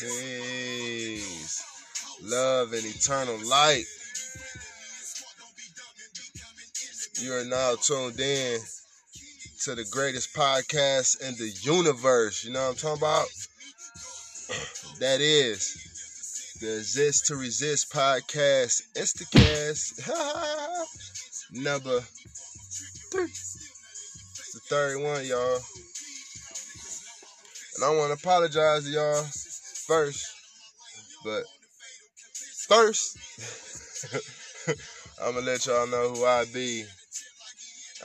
Peace. Love and eternal light. You are now tuned in to the greatest podcast in the universe. You know what I'm talking about? That is the Exist to Resist podcast, Instacast, number three. It's the third one, y'all. And I want to apologize to y'all first, but first, I'm gonna let y'all know who I be.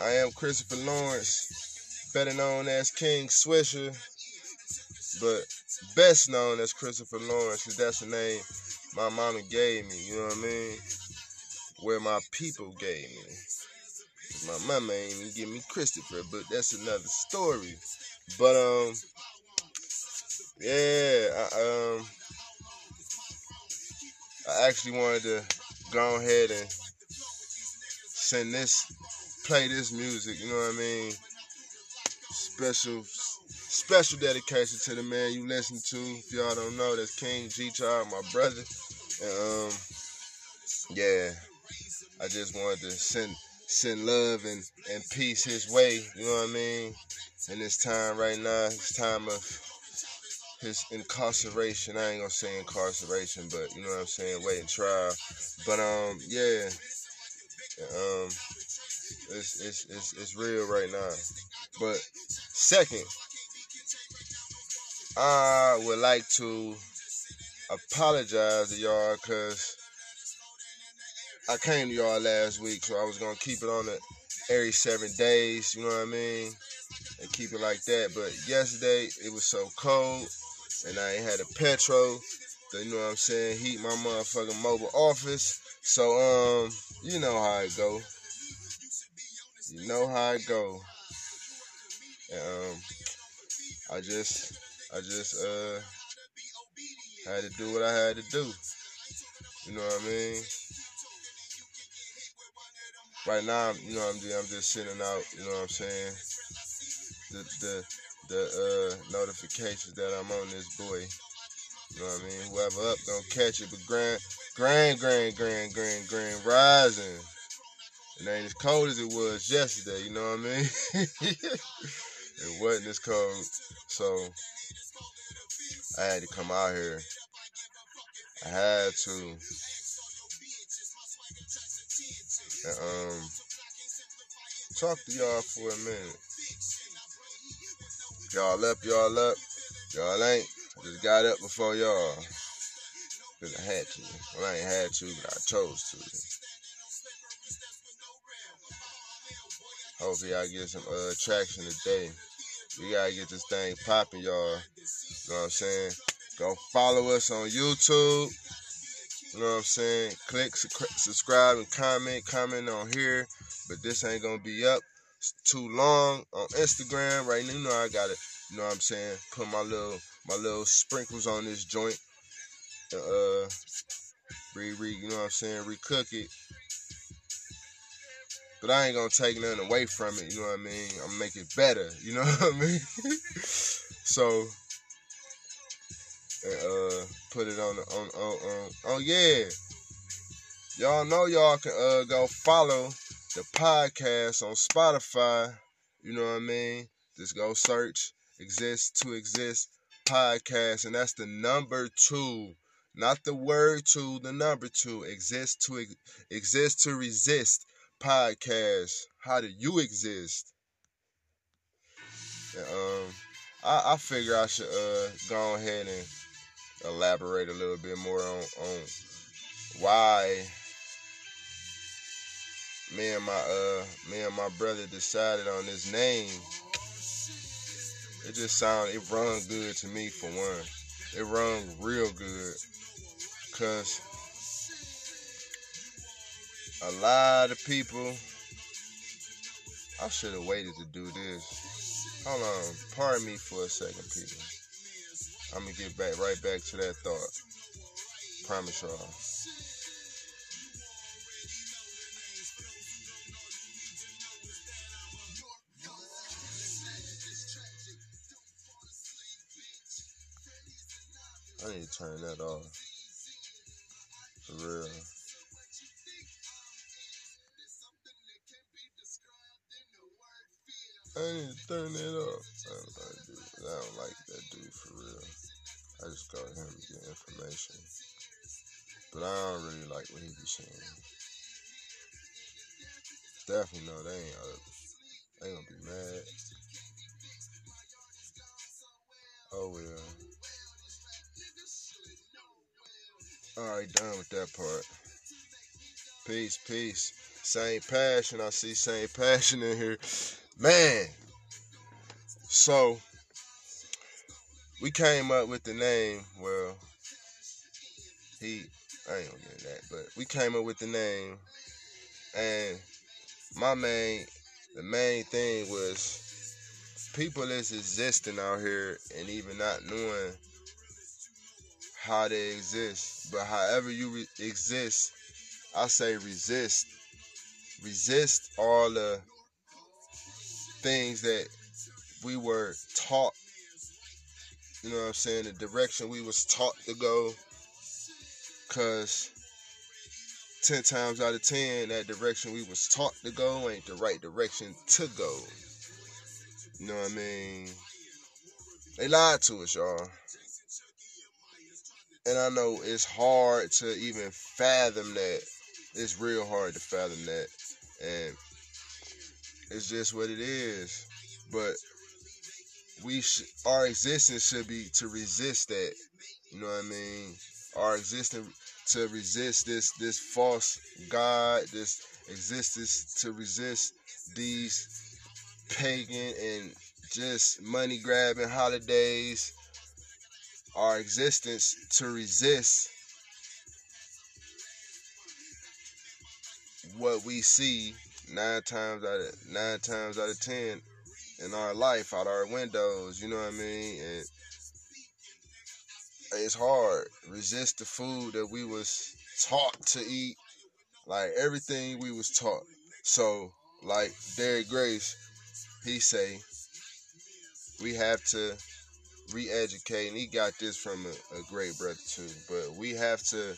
I am Christopher Lawrence, better known as King Swisher, but best known as Christopher Lawrence, because that's the name my mama gave me, you know what I mean? Where my people gave me. My mama ain't even give me Christopher, but that's another story. But um yeah, I, um I actually wanted to go ahead and send this play this music, you know what I mean? Special special dedication to the man you listen to. If y'all don't know, that's King G Child, my brother. And um yeah, I just wanted to send send love and, and peace his way, you know what I mean? In this time right now, this time of his incarceration. I ain't gonna say incarceration, but you know what I'm saying, Wait waiting trial. But um yeah. Um it's, it's, it's, it's real right now. But second, I would like to apologize to y'all because I came to y'all last week, so I was gonna keep it on the every seven days, you know what I mean? And keep it like that. But yesterday it was so cold and I ain't had a petrol. To, you know what I'm saying? Heat my motherfucking mobile office. So um, you know how it go. You know how it go. And, um, I just, I just, uh, had to do what I had to do. You know what I mean? Right now, you know I'm. I'm just sitting out. You know what I'm saying? The the the uh, notifications that I'm on this boy. You know what I mean? Whoever up gonna catch it, but grand, grand, grand, grand, grand, grand rising. It ain't as cold as it was yesterday, you know what I mean? it wasn't as cold. So I had to come out here. I had to. And, um talk to y'all for a minute. Y'all up, y'all up. Y'all ain't. Just got up before y'all. Cause I had to. Well, I ain't had to, but I chose to. Hopefully I get some uh, traction today. We gotta get this thing popping, y'all. You know what I'm saying? Go follow us on YouTube. You know what I'm saying? Click, subscribe, and comment. Comment on here. But this ain't gonna be up too long on Instagram. Right now, you know I gotta, you know what I'm saying? Put my little my little sprinkles on this joint. Uh, re re, you know what I'm saying? Recook it but I ain't gonna take nothing away from it, you know what I mean? I'm gonna make it better, you know what I mean? so and, uh put it on the on on, on oh yeah. Y'all know y'all can uh go follow the podcast on Spotify, you know what I mean? Just go search exist to exist podcast and that's the number 2 not the word two, the number two. Exist to ex- exist to resist podcast. How do you exist? Um, I, I figure I should uh go ahead and elaborate a little bit more on on why me and my uh me and my brother decided on this name. It just sound it run good to me for one. It run real good. Cause a lot of people. I should have waited to do this. Hold on, pardon me for a second, people. I'm gonna get back right back to that thought. Promise y'all. I need to turn that off. For real. I need to turn that off. I don't, I don't like that dude for real. I just go to him to get information. But I don't really like what he be saying. Definitely know they ain't uh, they gonna be mad. Oh well. Alright, done with that part. Peace, peace. Same passion. I see same passion in here. Man. So we came up with the name, well, he I ain't gonna get that, but we came up with the name and my main the main thing was people is existing out here and even not knowing how they exist. But however you re- exist, I say resist. Resist all the things that we were taught. You know what I'm saying? The direction we was taught to go. Cause ten times out of ten, that direction we was taught to go ain't the right direction to go. You know what I mean? They lied to us, y'all. And I know it's hard to even fathom that. It's real hard to fathom that. And it's just what it is. But we sh- our existence should be to resist that. You know what I mean? Our existence to resist this this false god, this existence to resist these pagan and just money grabbing holidays. Our existence to resist what we see nine times out of nine times out of ten in our life out our windows. You know what I mean? And it's hard. Resist the food that we was taught to eat. Like everything we was taught. So, like Derek Grace, he say, we have to re-educate, and he got this from a, a great brother too. But we have to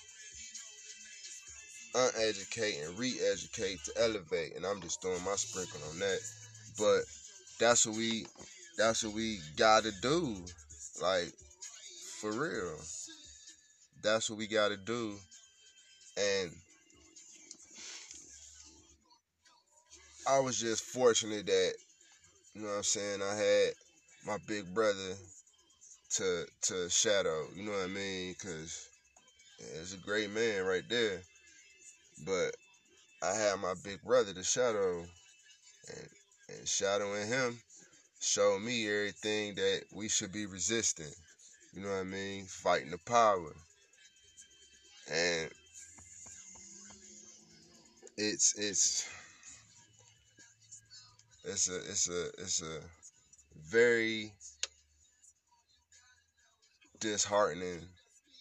uneducate and re-educate to elevate. And I'm just throwing my sprinkle on that. But that's what we that's what we gotta do. Like for real. That's what we got to do. And I was just fortunate that, you know what I'm saying, I had my big brother to to shadow, you know what I mean? Because it's a great man right there. But I had my big brother to shadow, and, and shadowing him showed me everything that we should be resisting. You know what I mean? Fighting the power. And it's it's it's a it's a it's a very disheartening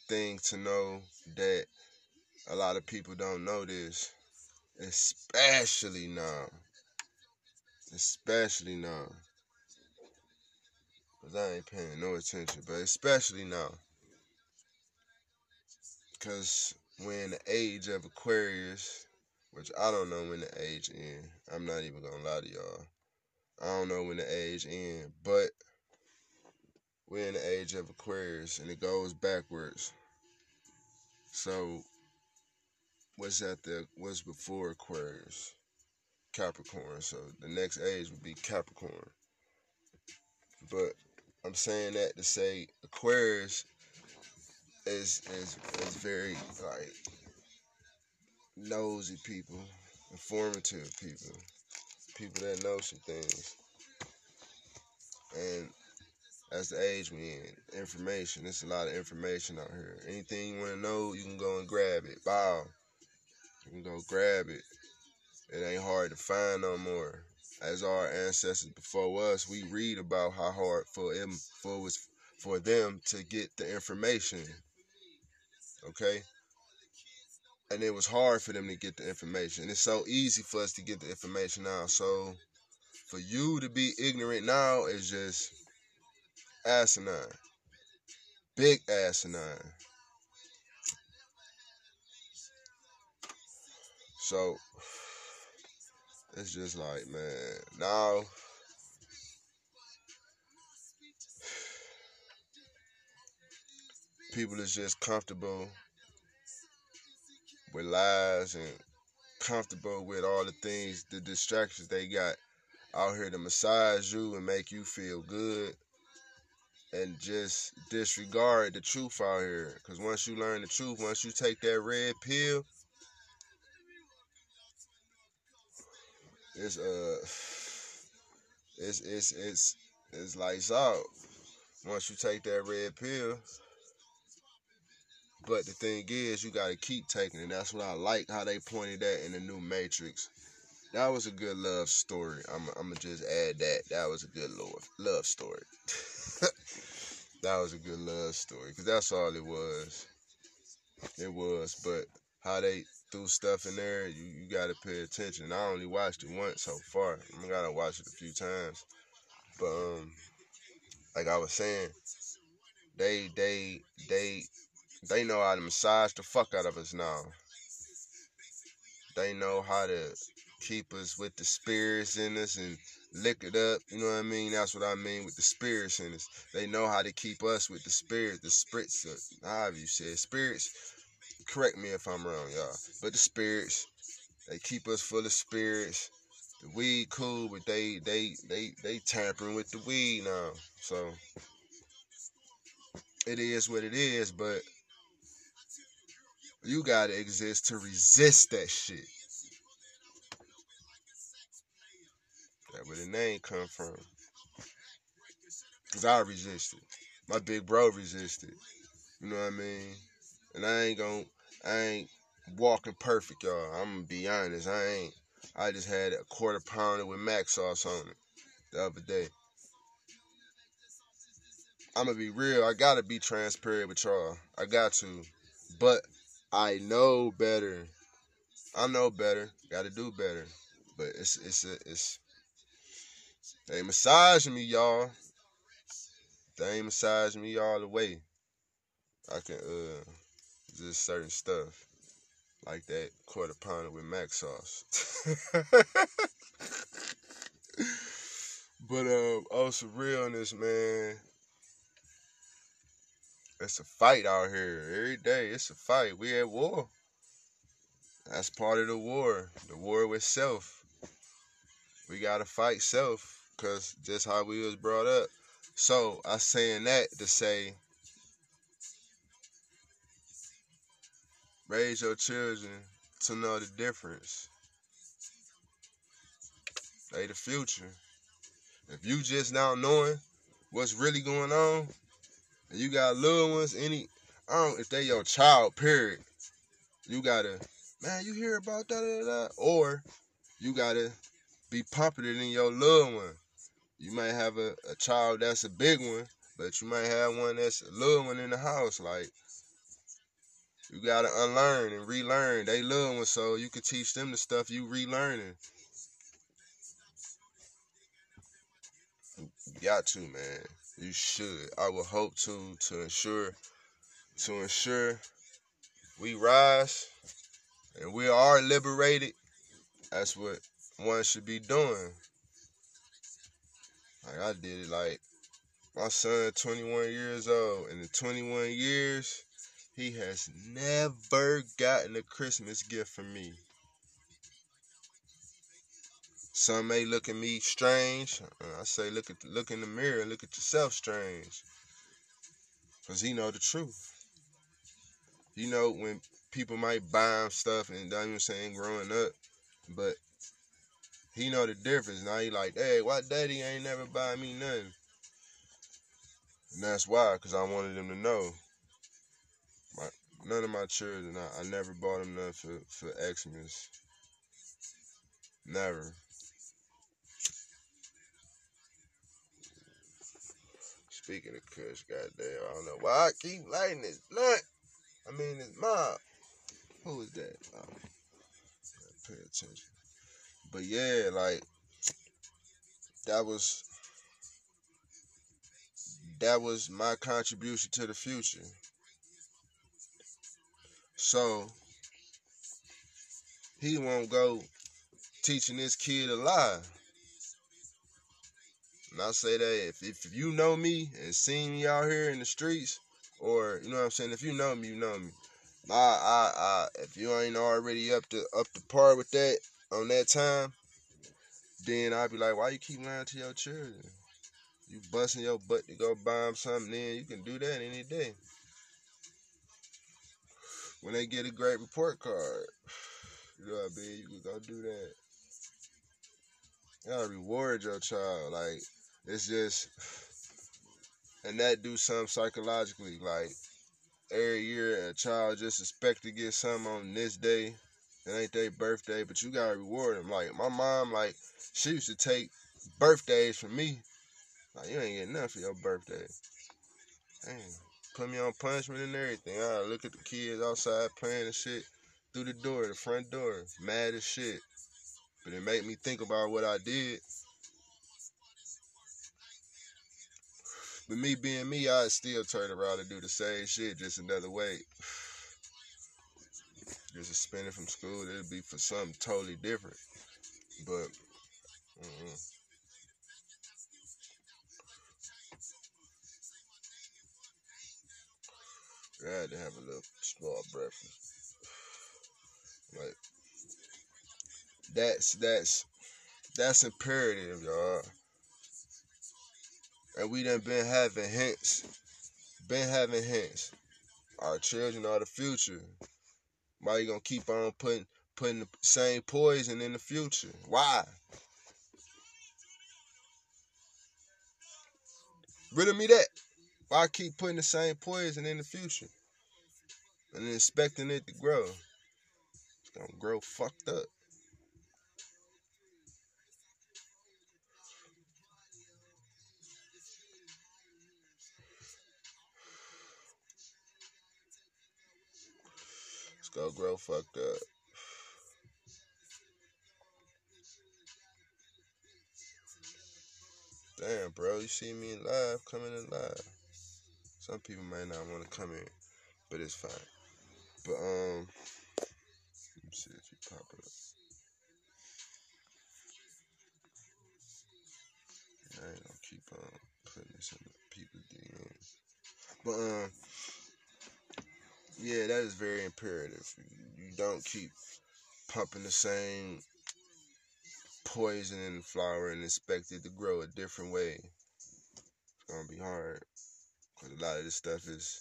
thing to know that a lot of people don't know this, especially now. Especially now. Cause I ain't paying no attention, but especially now. Cause we're in the age of Aquarius, which I don't know when the age end. I'm not even gonna lie to y'all. I don't know when the age end, but we're in the age of Aquarius and it goes backwards. So what's at the what's before Aquarius? Capricorn. So the next age would be Capricorn. But I'm saying that to say Aquarius is is is very like nosy people, informative people, people that know some things. And that's the age we in. Information. There's a lot of information out here. Anything you want to know, you can go and grab it. Bow. You can go grab it. It ain't hard to find no more as our ancestors before us, we read about how hard for them for was for them to get the information. Okay? And it was hard for them to get the information. It's so easy for us to get the information now. So for you to be ignorant now is just asinine. big asinine. So it's just like, man, now people is just comfortable with lies and comfortable with all the things, the distractions they got out here to massage you and make you feel good and just disregard the truth out here. Because once you learn the truth, once you take that red pill, it's uh it's it's it's it's lights out. Once you take that red pill, but the thing is, you got to keep taking it. That's what I like how they pointed that in the new Matrix. That was a good love story. I'm, I'm gonna just add that. That was a good love love story. that was a good love story because that's all it was. It was, but how they threw stuff in there, you, you got to pay attention. I only watched it once so far. I gotta watch it a few times. But um, like I was saying, they they they they know how to massage the fuck out of us now. They know how to keep us with the spirits in us and lick it up. You know what I mean? That's what I mean with the spirits in us. They know how to keep us with the spirit, the spirits. Uh, however you say spirits. Correct me if I'm wrong, y'all. But the spirits, they keep us full of spirits. The weed cool, but they they they they tampering with the weed now. So it is what it is, but you gotta exist to resist that shit. Where the name come from. Cause I resisted. My big bro resisted. You know what I mean? And I ain't gonna I ain't walking perfect, y'all. I'm gonna be honest. I ain't I just had a quarter pounder with mac sauce on it the other day. I'm gonna be real. I gotta be transparent with y'all. I got to. But I know better. I know better. Got to do better. But it's it's a, it's they massaging me, y'all. They massaging me all the way. I can uh just certain stuff like that quarter pounder with mac sauce. but um, oh, some realness, man it's a fight out here every day. It's a fight. We at war. That's part of the war. The war with self. We gotta fight self, cause just how we was brought up. So I saying that to say, raise your children to know the difference. They the future. If you just now knowing what's really going on, and you got little ones, any I don't if they your child, period, you gotta man, you hear about that, or you gotta be it in your little one. You might have a, a child that's a big one, but you might have one that's a little one in the house. Like you gotta unlearn and relearn. They little ones, so you can teach them the stuff you relearning. You got to, man. You should. I would hope to to ensure to ensure we rise and we are liberated. That's what one should be doing. Like I did it like my son 21 years old and in 21 years he has never gotten a Christmas gift from me. Some may look at me strange. I say look at look in the mirror look at yourself strange. Cause he know the truth. You know when people might buy him stuff and I'm saying growing up, but he know the difference. Now he like, hey, why daddy ain't never buy me nothing? And that's why, cause I wanted him to know. My, none of my children, I, I never bought them nothing for, for Xmas. Never. Speaking of Kush, goddamn, I don't know why I keep lighting this blunt. I mean, it's mob. Who is that? Oh, pay attention. But yeah, like that was that was my contribution to the future. So he won't go teaching this kid a lie. And I say that if, if you know me and seen me out here in the streets, or you know what I'm saying, if you know me, you know me. I, I, I, if you ain't already up to up to par with that on that time, then I'd be like, why you keep lying to your children? You busting your butt to go buy them something, then you can do that any day. When they get a great report card, you know what I mean? You can go do that. You gotta reward your child. Like, it's just, and that do something psychologically. Like, every year a child just expect to get something on this day. It ain't their birthday, but you gotta reward them. Like, my mom, like, she used to take birthdays from me. Like, you ain't getting nothing for your birthday. Damn. Put me on punishment and everything. I look at the kids outside playing and shit through the door, the front door, mad as shit. But it made me think about what I did. But me being me, I'd still turn around and do the same shit, just another way. Just suspended from school, it'd be for something totally different. But, mm-mm. I had to have a little small breakfast. Like that's that's that's imperative, y'all. And we done been having hints. Been having hints. Our children are the future. Why you gonna keep on putting putting the same poison in the future? Why? Rid of me that. Why keep putting the same poison in the future and expecting it to grow? It's gonna grow fucked up. Gonna grow fucked up. Damn, bro, you see me live, coming in live. Some people might not want to come in, but it's fine. But um, let me see if you pop it up. I ain't gonna keep on um, putting this in the people DM. But um, yeah, that is very imperative. You don't keep pumping the same poison in the flower and expect it to grow a different way. It's gonna be hard. Cause a lot of this stuff is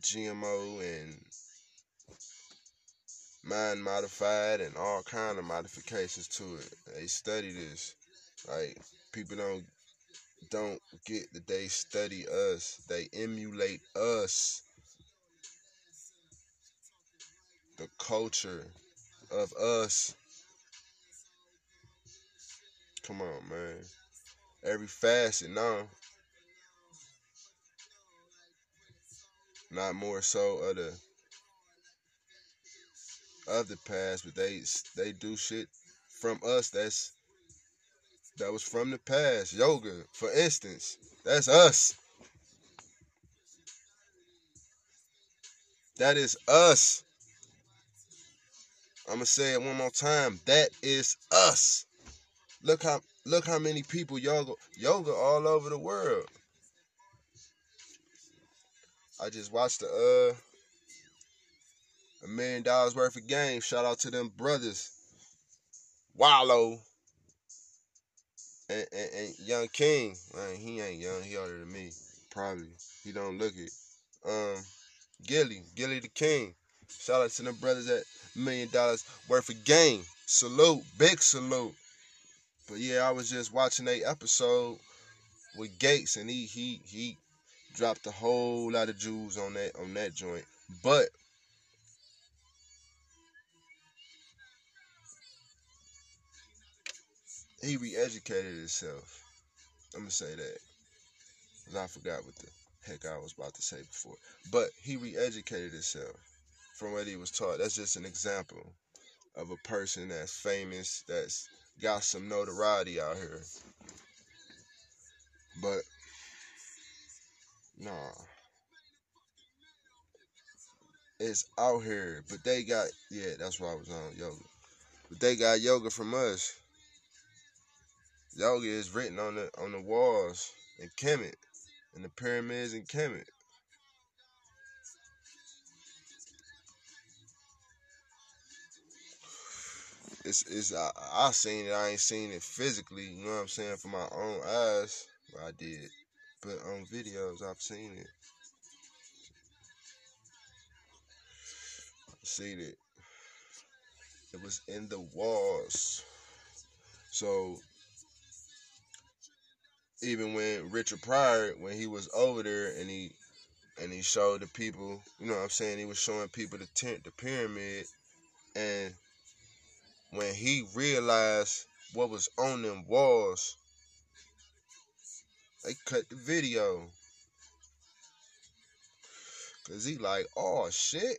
GMO and mind modified and all kind of modifications to it. They study this. Like people don't don't get that they study us. They emulate us. The culture of us. Come on, man. Every facet now not more so of the of the past, but they they do shit from us that's that was from the past. Yoga, for instance, that's us. That is us. I'm gonna say it one more time. That is us. Look how look how many people yoga yoga all over the world. I just watched the uh a million dollars worth of game. Shout out to them brothers. Wallo. And, and, and Young King. Man, he ain't young, he older than me. Probably. He don't look it. Um Gilly, Gillie the King. Shout out to them brothers at million dollars worth of game. Salute. Big salute. But yeah, I was just watching a episode with Gates and he he he dropped a whole lot of jewels on that on that joint. But he re-educated himself. I'm gonna say that, cause I forgot what the heck I was about to say before. But he re-educated himself from what he was taught. That's just an example of a person that's famous, that's got some notoriety out here. But nah. It's out here, but they got yeah. That's why I was on yoga, but they got yoga from us. Yoga is written on the on the walls in Kemet, in the pyramids in Kemet. It's it's I, I seen it. I ain't seen it physically. You know what I'm saying for my own eyes. I did, but on videos I've seen it. I've seen it. It was in the walls. So even when Richard Pryor, when he was over there and he and he showed the people, you know what I'm saying, he was showing people the tent, the pyramid, and when he realized what was on them walls, they cut the video. Cause he like, oh shit.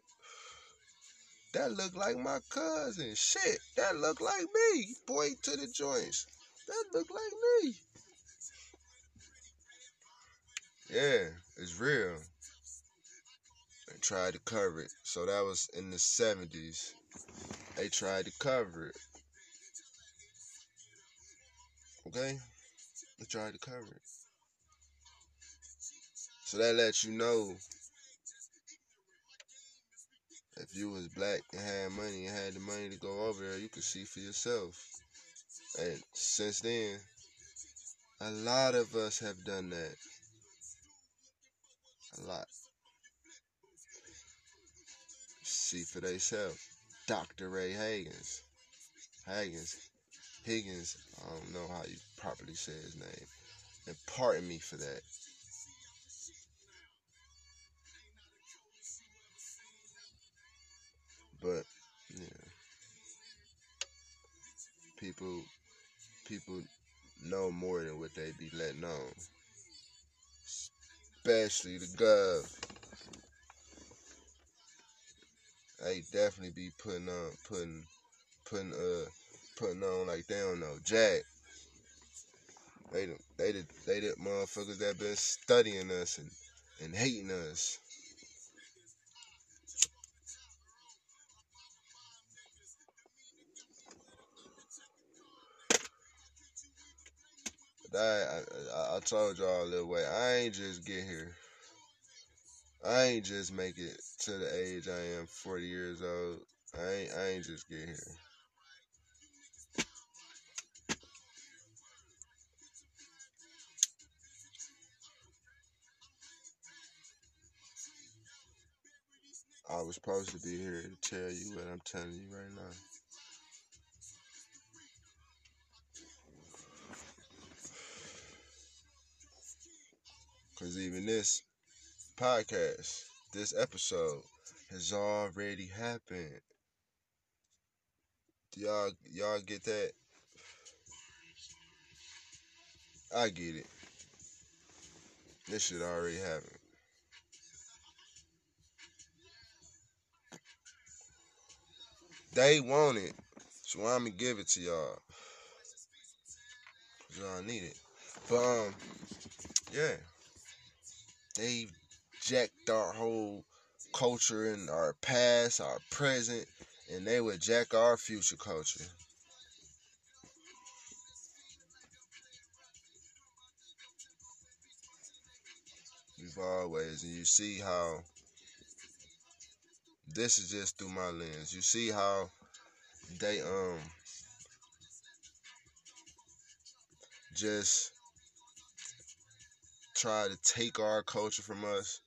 That look like my cousin. Shit, that look like me. Point to the joints. That look like me. Yeah, it's real. They tried to cover it. So that was in the 70s. They tried to cover it. Okay? They tried to cover it. So that lets you know if you was black and had money and had the money to go over there, you could see for yourself. And since then, a lot of us have done that. A lot. See for themselves. Dr. Ray Higgins. Higgins. Higgins. I don't know how you properly say his name. And pardon me for that. But yeah, people people know more than what they be letting on. Especially the gov. They definitely be putting on putting putting uh putting on like they don't know Jack. They they the they the motherfuckers that been studying us and, and hating us. I, I, I told y'all a little way. I ain't just get here. I ain't just make it to the age I am, 40 years old. I ain't, I ain't just get here. I was supposed to be here to tell you what I'm telling you right now. Because even this podcast, this episode, has already happened. Y'all, y'all get that? I get it. This shit already happened. They want it, so I'm gonna give it to y'all. Y'all need it. But um, yeah they jacked our whole culture and our past, our present, and they would jack our future culture. We've always, and you see how this is just through my lens. You see how they um just try to take our culture from us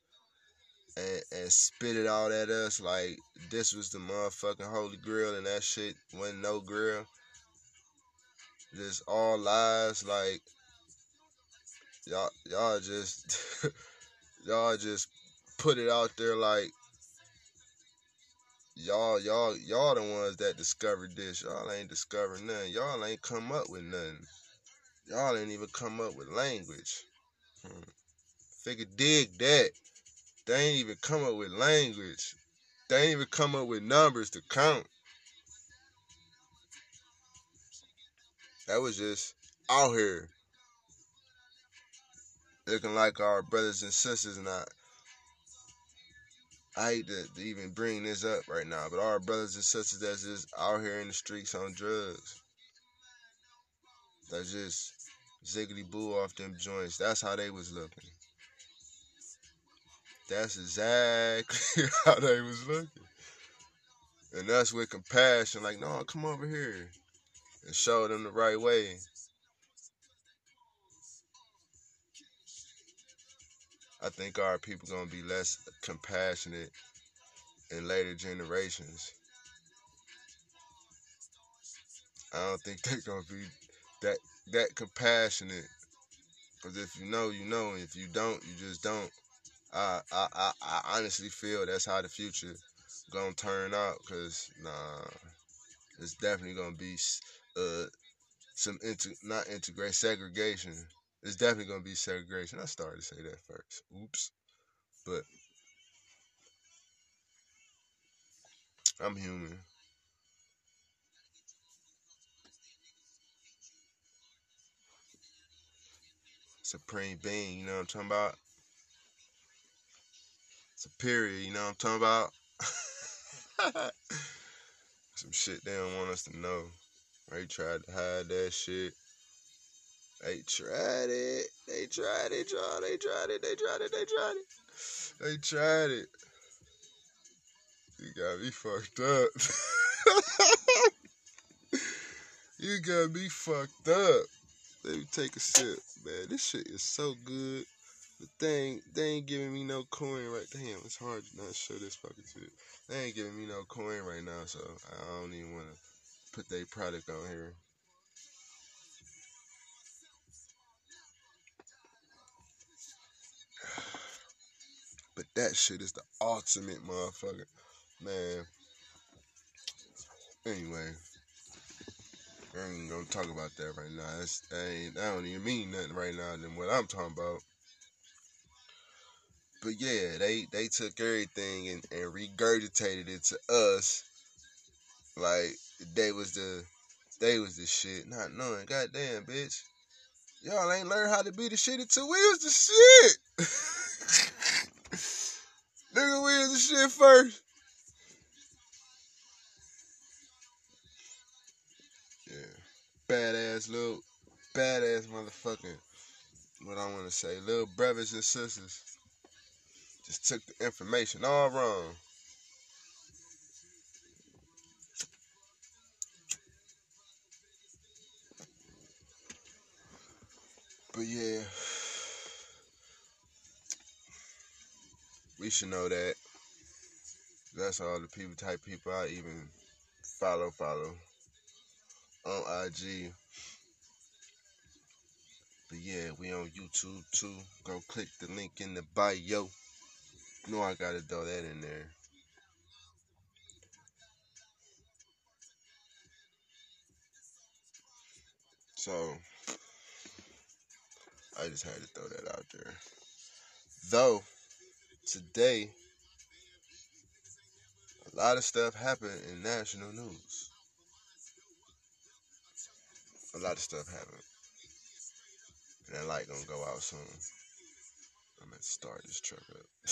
and, and spit it out at us like this was the motherfucking holy grail and that shit wasn't no grail. Just all lies like y'all y'all just y'all just put it out there like y'all y'all y'all the ones that discovered this. Y'all ain't discovered nothing. Y'all ain't come up with nothing. Y'all ain't even come up with language. Hmm. could dig that. They ain't even come up with language. They ain't even come up with numbers to count. That was just out here. Looking like our brothers and sisters not I hate to, even bring this up right now, but our brothers and sisters that's just out here in the streets on drugs. That's just ziggity boo off them joints. That's how they was looking. That's exactly how they was looking. And that's with compassion, like, no, come over here. And show them the right way. I think our people gonna be less compassionate in later generations. I don't think they're gonna be that that compassionate. Cause if you know, you know, and if you don't, you just don't. I I I, I honestly feel that's how the future gonna turn out. Cause nah, it's definitely gonna be uh some inter not integrate segregation it's definitely gonna be segregation. I started to say that first. Oops. But I'm human. Supreme being, you know what I'm talking about? Superior, you know what I'm talking about? Some shit they don't want us to know. They tried to hide that shit. They tried it. They tried it, y'all. They tried it. They tried it. They tried it. They tried it. You got me fucked up. you got me fucked up. Let me take a sip, man. This shit is so good. The thing, they ain't giving me no coin right. Damn, it's hard to not show this fucking shit. They ain't giving me no coin right now, so I don't even want to put their product on here. But that shit is the ultimate motherfucker. Man. Anyway. I ain't gonna talk about that right now. That's, that, ain't, don't even mean nothing right now than what I'm talking about. But yeah, they, they took everything and, and regurgitated it to us like they was the they was the shit, not knowing. Goddamn, bitch. Y'all ain't learned how to be the shit until we was the shit. Nigga, we in the shit first. Badass little, badass motherfucking, what I want to say, little brothers and sisters just took the information all wrong. But yeah. we should know that. That's all the people type people I even follow follow on IG. But yeah, we on YouTube too. Go click the link in the bio. No, I gotta throw that in there. So I just had to throw that out there. Though today, a lot of stuff happened in national news. A lot of stuff happened. And that light gonna go out soon. I'm gonna start this truck up.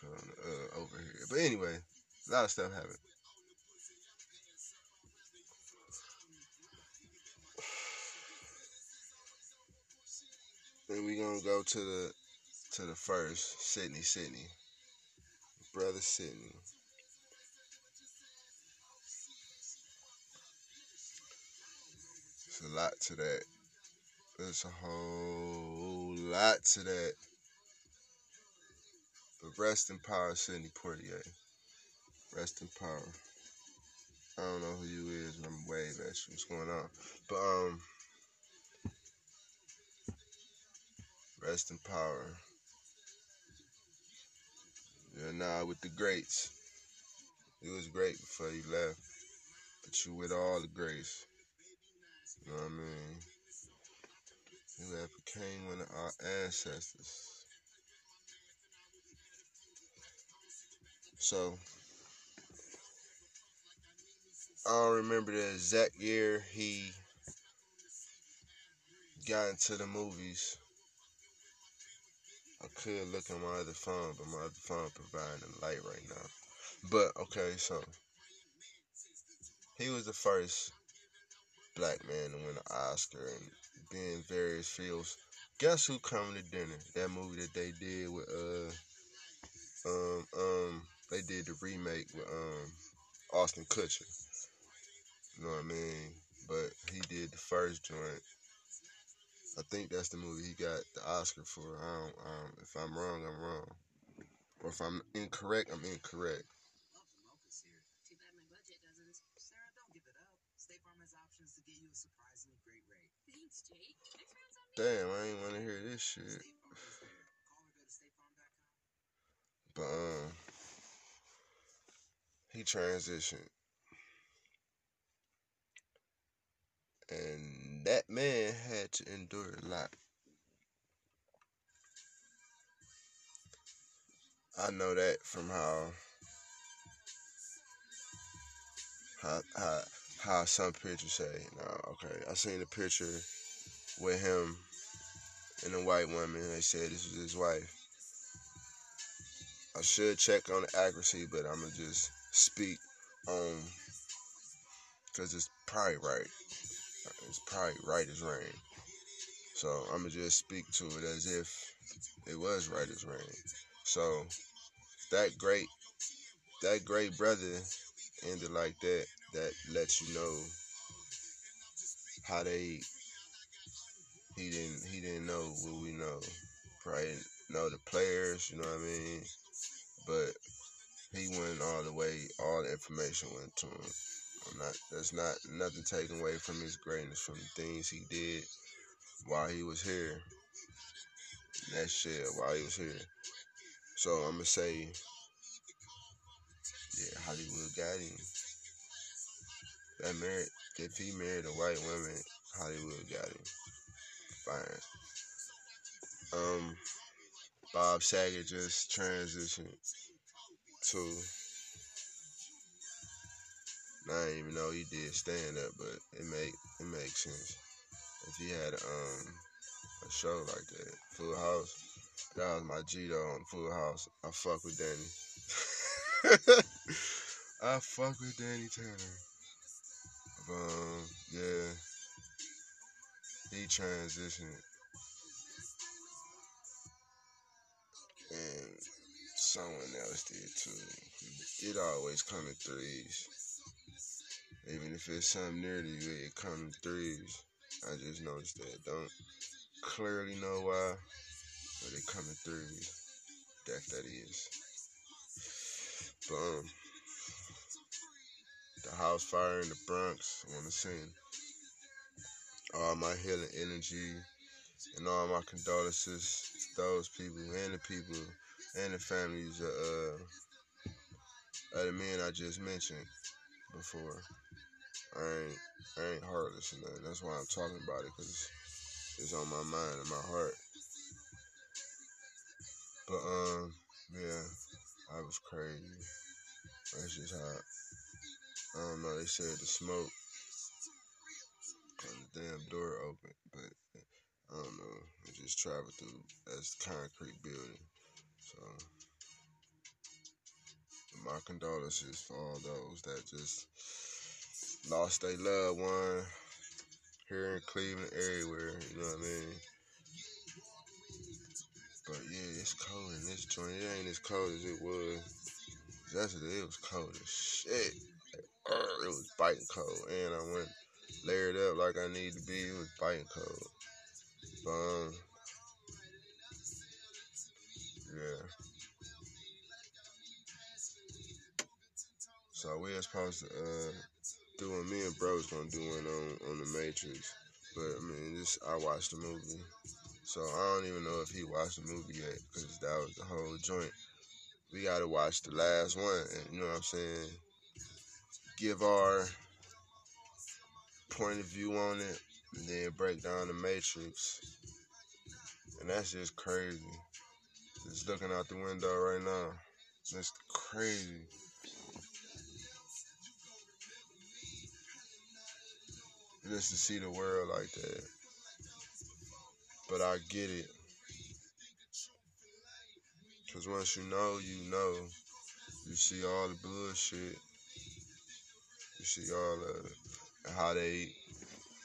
Put on uh, over here. But anyway, a lot of stuff happened. Then we gonna go to the to the first, Sidney, Sidney. Brother Sidney. A lot to that. There's a whole lot to that. But rest in power, Sidney Poitier. Rest in power. I don't know who you is, but I'm wave at you. What's going on? But um rest in power. Yeah, now with the greats. It was great before you left. But you with all the grace. Know what I mean? You have became one of our ancestors. So, I don't remember the exact year he got into the movies. I could look at my other phone, but my other phone providing the light right now. But okay, so he was the first black man to win an Oscar and be in various fields. Guess who coming to dinner? That movie that they did with uh um um they did the remake with um Ashton Kutcher. You know what I mean? But he did the first joint. I think that's the movie he got the Oscar for. I don't, um, if I'm wrong, I'm wrong. Or if I'm incorrect, I'm incorrect. Damn, I ain't want to hear this shit. But um, he transitioned, and that man had to endure a lot. I know that from how how how how some pictures say. No, okay, I seen a picture with him and a white woman. They said this was his wife. I should check on the accuracy, but I'm gonna just speak on because it's probably right. It's probably right as rain. So I'm gonna just speak to it as if it was right as rain. So that great, that great brother ended like that. That lets you know how they. He didn't. He didn't know what we know. Probably know the players. You know what I mean. But he went all the way. All the information went to him. I'm not. There's not nothing taken away from his greatness from the things he did while he was here. That shit while he was here. So I'm gonna say, yeah, Hollywood got him. That married, if he married a white woman, Hollywood got him. Um, Bob Saget just transitioned to. I didn't even know he did stand up, but it make it makes sense. If he had um a show like that, Full House, that was my G though on Full House. I fuck with Danny. I fuck with Danny Tanner. Um, yeah, he transitioned, and someone else did too. It always come in threes. Even if it's something near to you, it come in threes. I just noticed that. Don't clearly know why, but it come in threes. That that is. Um, the house fire in the Bronx. Want to send all my healing energy and all my condolences to those people and the people and the families of, uh, of the men I just mentioned before. I ain't, I ain't heartless or nothing. That's why I'm talking about it because it's on my mind and my heart. But um, yeah, I was crazy. That's just how. I don't know. They said the smoke damn door open, but I don't know. Just traveled through as concrete building. So my condolences for all those that just lost their loved one here in Cleveland, everywhere. You know what I mean? But yeah, it's cold in this joint. It ain't as cold as it was. Yesterday it was cold as shit. Like, it was biting cold, and I went layered up like I need to be. with was cold. But um, yeah. So we are supposed to uh doing me and bro's gonna do one on on the Matrix. But I mean, this I watched the movie, so I don't even know if he watched the movie yet because that was the whole joint. We gotta watch the last one, and you know what I'm saying. Give our point of view on it, and then break down the Matrix, and that's just crazy. Just looking out the window right now, that's crazy. just to see the world like that. But I get it. Cause once you know, you know. You see all the bullshit. You see all the how they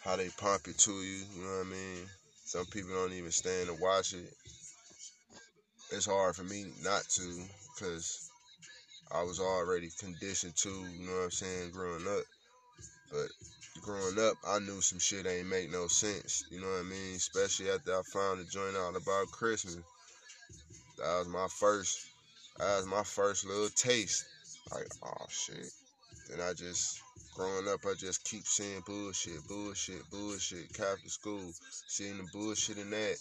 how they pump it to you. You know what I mean? Some people don't even stand to watch it. It's hard for me not to, cause I was already conditioned to. You know what I'm saying? Growing up, but growing up, I knew some shit ain't make no sense. You know what I mean? Especially after I found the joint out about Christmas. That was my first. That was my first little taste. Like, oh shit. Then I just, growing up, I just keep seeing bullshit, bullshit, bullshit. Catholic school, seeing the bullshit in that.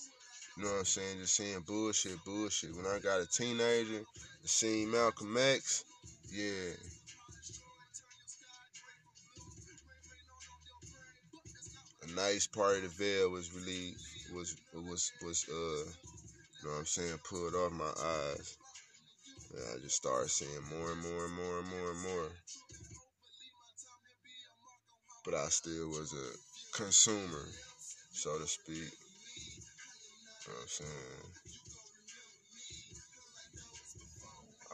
You know what I'm saying? Just seeing bullshit, bullshit. When I got a teenager, seeing Malcolm X, yeah. A nice part of the veil was really was was was uh you know what I'm saying, pulled off my eyes. And I just started seeing more and more and more and more and more. But I still was a consumer, so to speak. You know I'm saying?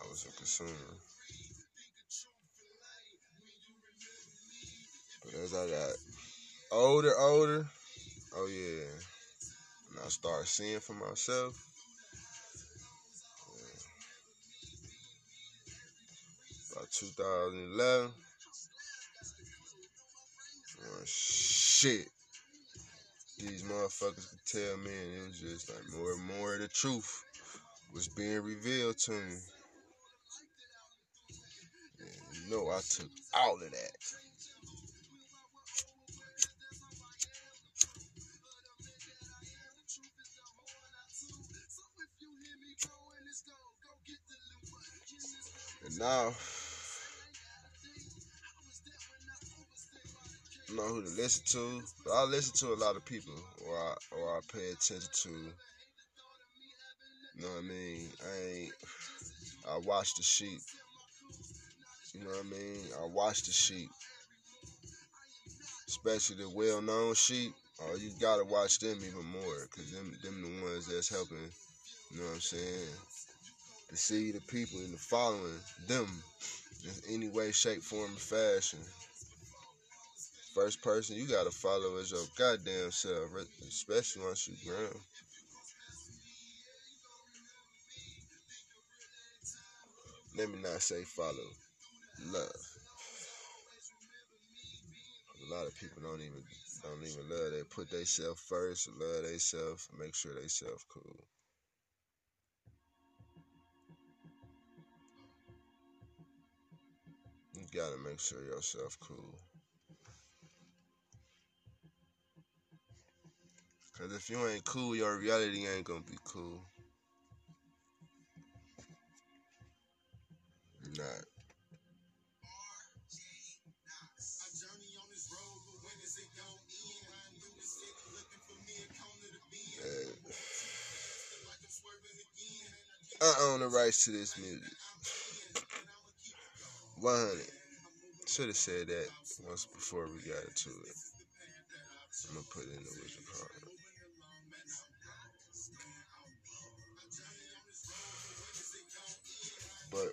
I was a consumer. But as I got older, older, oh yeah, and I started seeing for myself, about 2011. Shit. These motherfuckers could tell me, and it was just like more and more of the truth was being revealed to me. And you know, I took all of that. And now, know who to listen to. But I listen to a lot of people, or I or I pay attention to. You know what I mean? I ain't. I watch the sheep. You know what I mean? I watch the sheep, especially the well-known sheep. Oh, you gotta watch them even more, cause them them the ones that's helping. You know what I'm saying? To see the people and the following them in any way, shape, form, or fashion. First person you gotta follow is your goddamn self, especially once you grown. Let me not say follow, love. A lot of people don't even don't even love. They put they self first, love they self, make sure they self cool. You gotta make sure yourself cool. Cause if you ain't cool, your reality ain't gonna be cool. Not. I own the rights to this music. 100. Should have said that once before we got into it. I'm gonna put it in the wizard card. But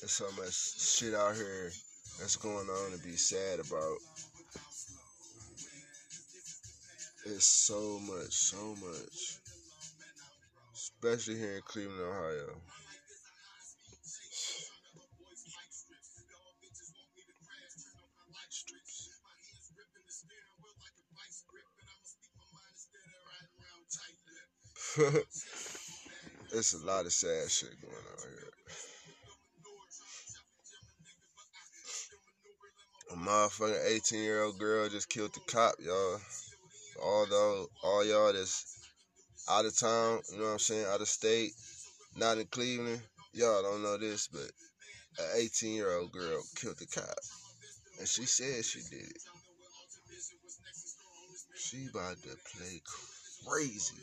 there's so much shit out here that's going on to be sad about. It's so much, so much. Especially here in Cleveland, Ohio. it's a lot of sad shit going on here. A motherfucking 18 year old girl just killed the cop, y'all. Although all y'all that's out of town, you know what I'm saying, out of state, not in Cleveland, y'all don't know this, but an 18 year old girl killed the cop. And she said she did it. She about to play crazy.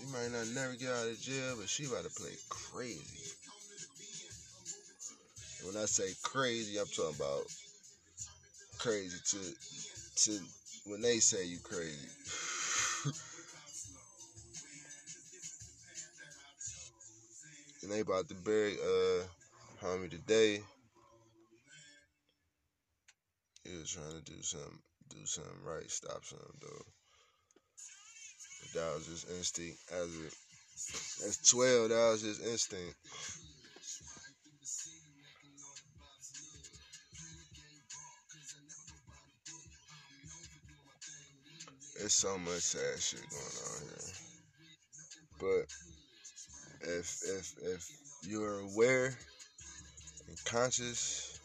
She might not never get out of jail, but she about to play crazy. when I say crazy, I'm talking about crazy to to when they say you crazy. and they about to bury uh homie today. He was trying to do something do something right, stop something though. That was his instinct as it as twelve, that was his instinct. There's so much sad shit going on here. But if if if you're aware and conscious,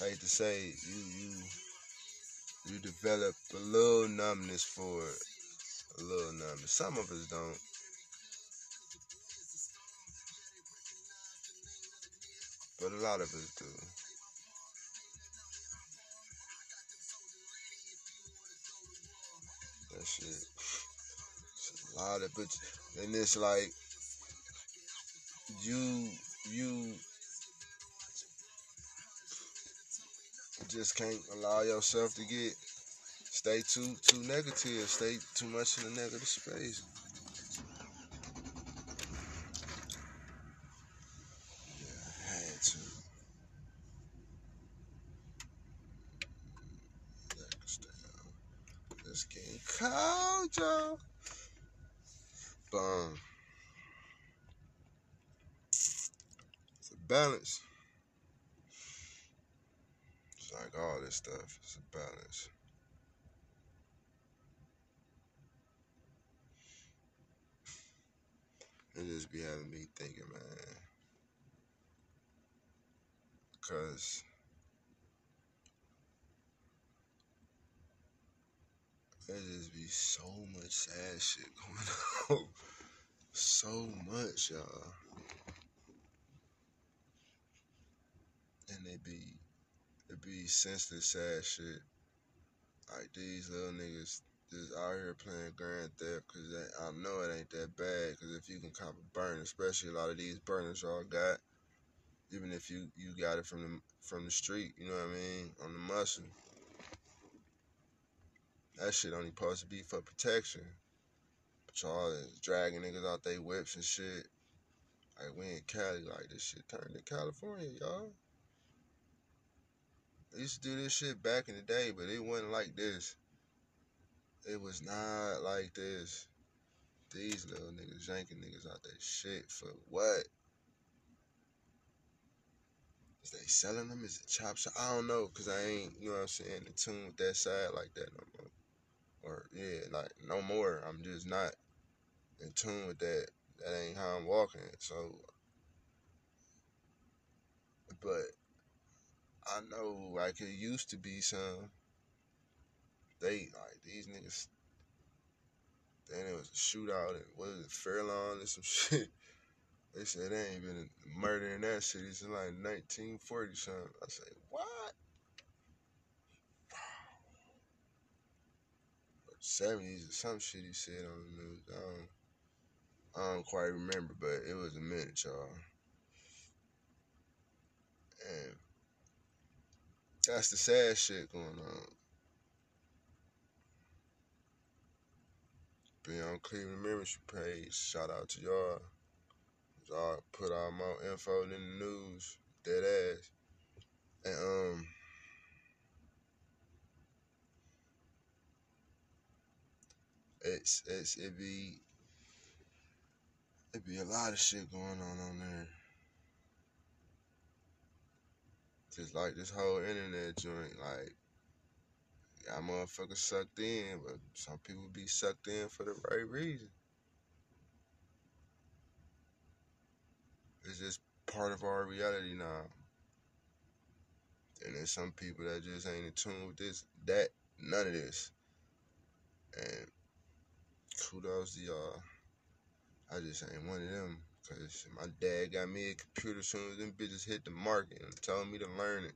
I hate to say you you you develop a little numbness for it. A little numbness. Some of us don't. But a lot of us do. That shit. It's a lot of but and it's like you you just can't allow yourself to get stay too too negative, stay too much in the negative space. Yeah, had to. Cold, y'all. Boom. It's a balance. It's this stuff. It's a balance. It just be having me thinking, man. Cause there just be so much sad shit going on. so much, y'all. And they be it be senseless sad shit. Like these little niggas just out here playing Grand Theft because I know it ain't that bad. Because if you can cop a burn, especially a lot of these burners y'all got, even if you you got it from the from the street, you know what I mean, on the muscle. That shit only supposed to be for protection. But y'all is dragging niggas out they whips and shit. Like we in Cali, like this shit turned to California, y'all. I used to do this shit back in the day, but it wasn't like this. It was not like this. These little niggas yanking niggas out that shit for what? Is they selling them? Is it chop shop? I don't know, cause I ain't, you know what I'm saying, in tune with that side like that no more. Or yeah, like no more. I'm just not in tune with that. That ain't how I'm walking. So, but I know like it used to be some. They like these niggas. Then it was a shootout and what is it, Fairlawn and some shit. They said they ain't been a murder in that city since like 1940 something. I say what? 70s or some shit he said on the news. I don't, I don't quite remember, but it was a minute, y'all. And that's the sad shit going on. Be on Cleveland Membership page. Shout out to y'all. Y'all put all my info in the news. Dead ass. And um it's it's it be it be a lot of shit going on on there. Just like this whole internet joint, like y'all motherfuckers sucked in, but some people be sucked in for the right reason. It's just part of our reality now. And there's some people that just ain't in tune with this, that, none of this. And kudos to y'all. I just ain't one of them. Cause my dad got me a computer soon as them bitches hit the market and told me to learn it.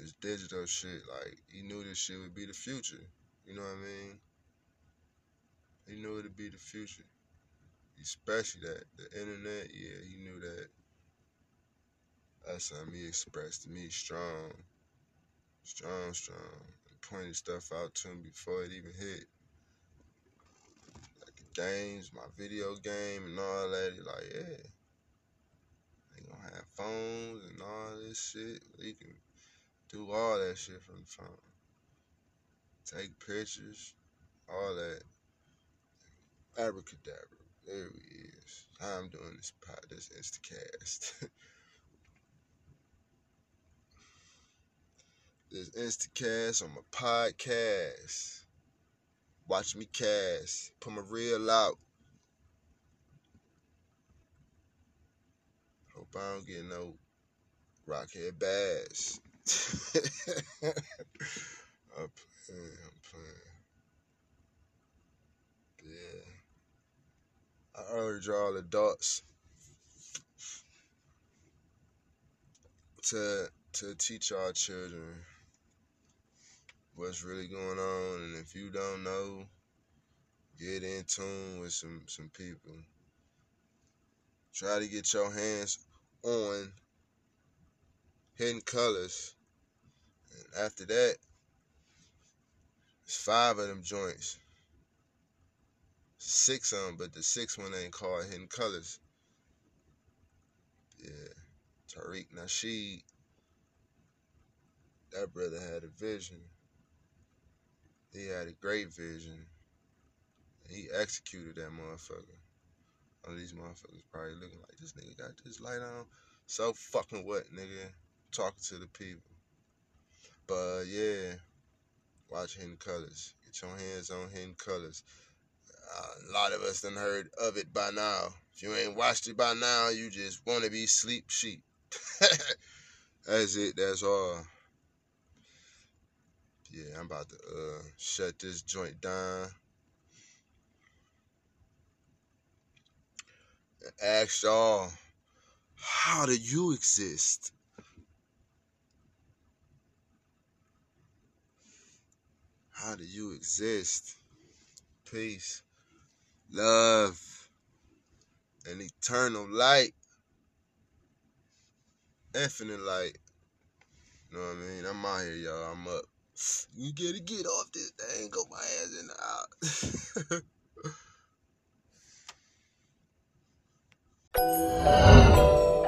It's digital shit. Like he knew this shit would be the future. You know what I mean? He knew it'd be the future. Especially that the internet, yeah, he knew that. That's how me expressed to me strong. Strong, strong. Pointed stuff out to him before it even hit. Games, my video game and all that. Like, yeah. They gonna have phones and all this shit. You can do all that shit from the phone. Take pictures, all that. Abracadabra. There he is. I'm doing this pod, this Instacast. this Instacast on my podcast. Watch me cast. Put my reel out. Hope I don't get no rockhead bass. I'm playing, I'm playing. Yeah. I urge all adults to to teach our children what's really going on and if you don't know, get in tune with some some people. Try to get your hands on hidden colors. And after that, it's five of them joints. Six of them, but the sixth one ain't called Hidden Colors. Yeah. Tariq Nasheed. That brother had a vision. He had a great vision. He executed that motherfucker. All these motherfuckers probably looking like this nigga got this light on. So fucking what, nigga? Talking to the people. But yeah, watch Hidden Colors. Get your hands on Hidden Colors. Uh, a lot of us done heard of it by now. If you ain't watched it by now, you just want to be sleep sheep. that's it. That's all. Yeah, I'm about to uh, shut this joint down. ask y'all, how do you exist? How do you exist? Peace, love, and eternal light, infinite light. You know what I mean? I'm out here, y'all. I'm up. You gotta get off this thing. Go my ass in the out.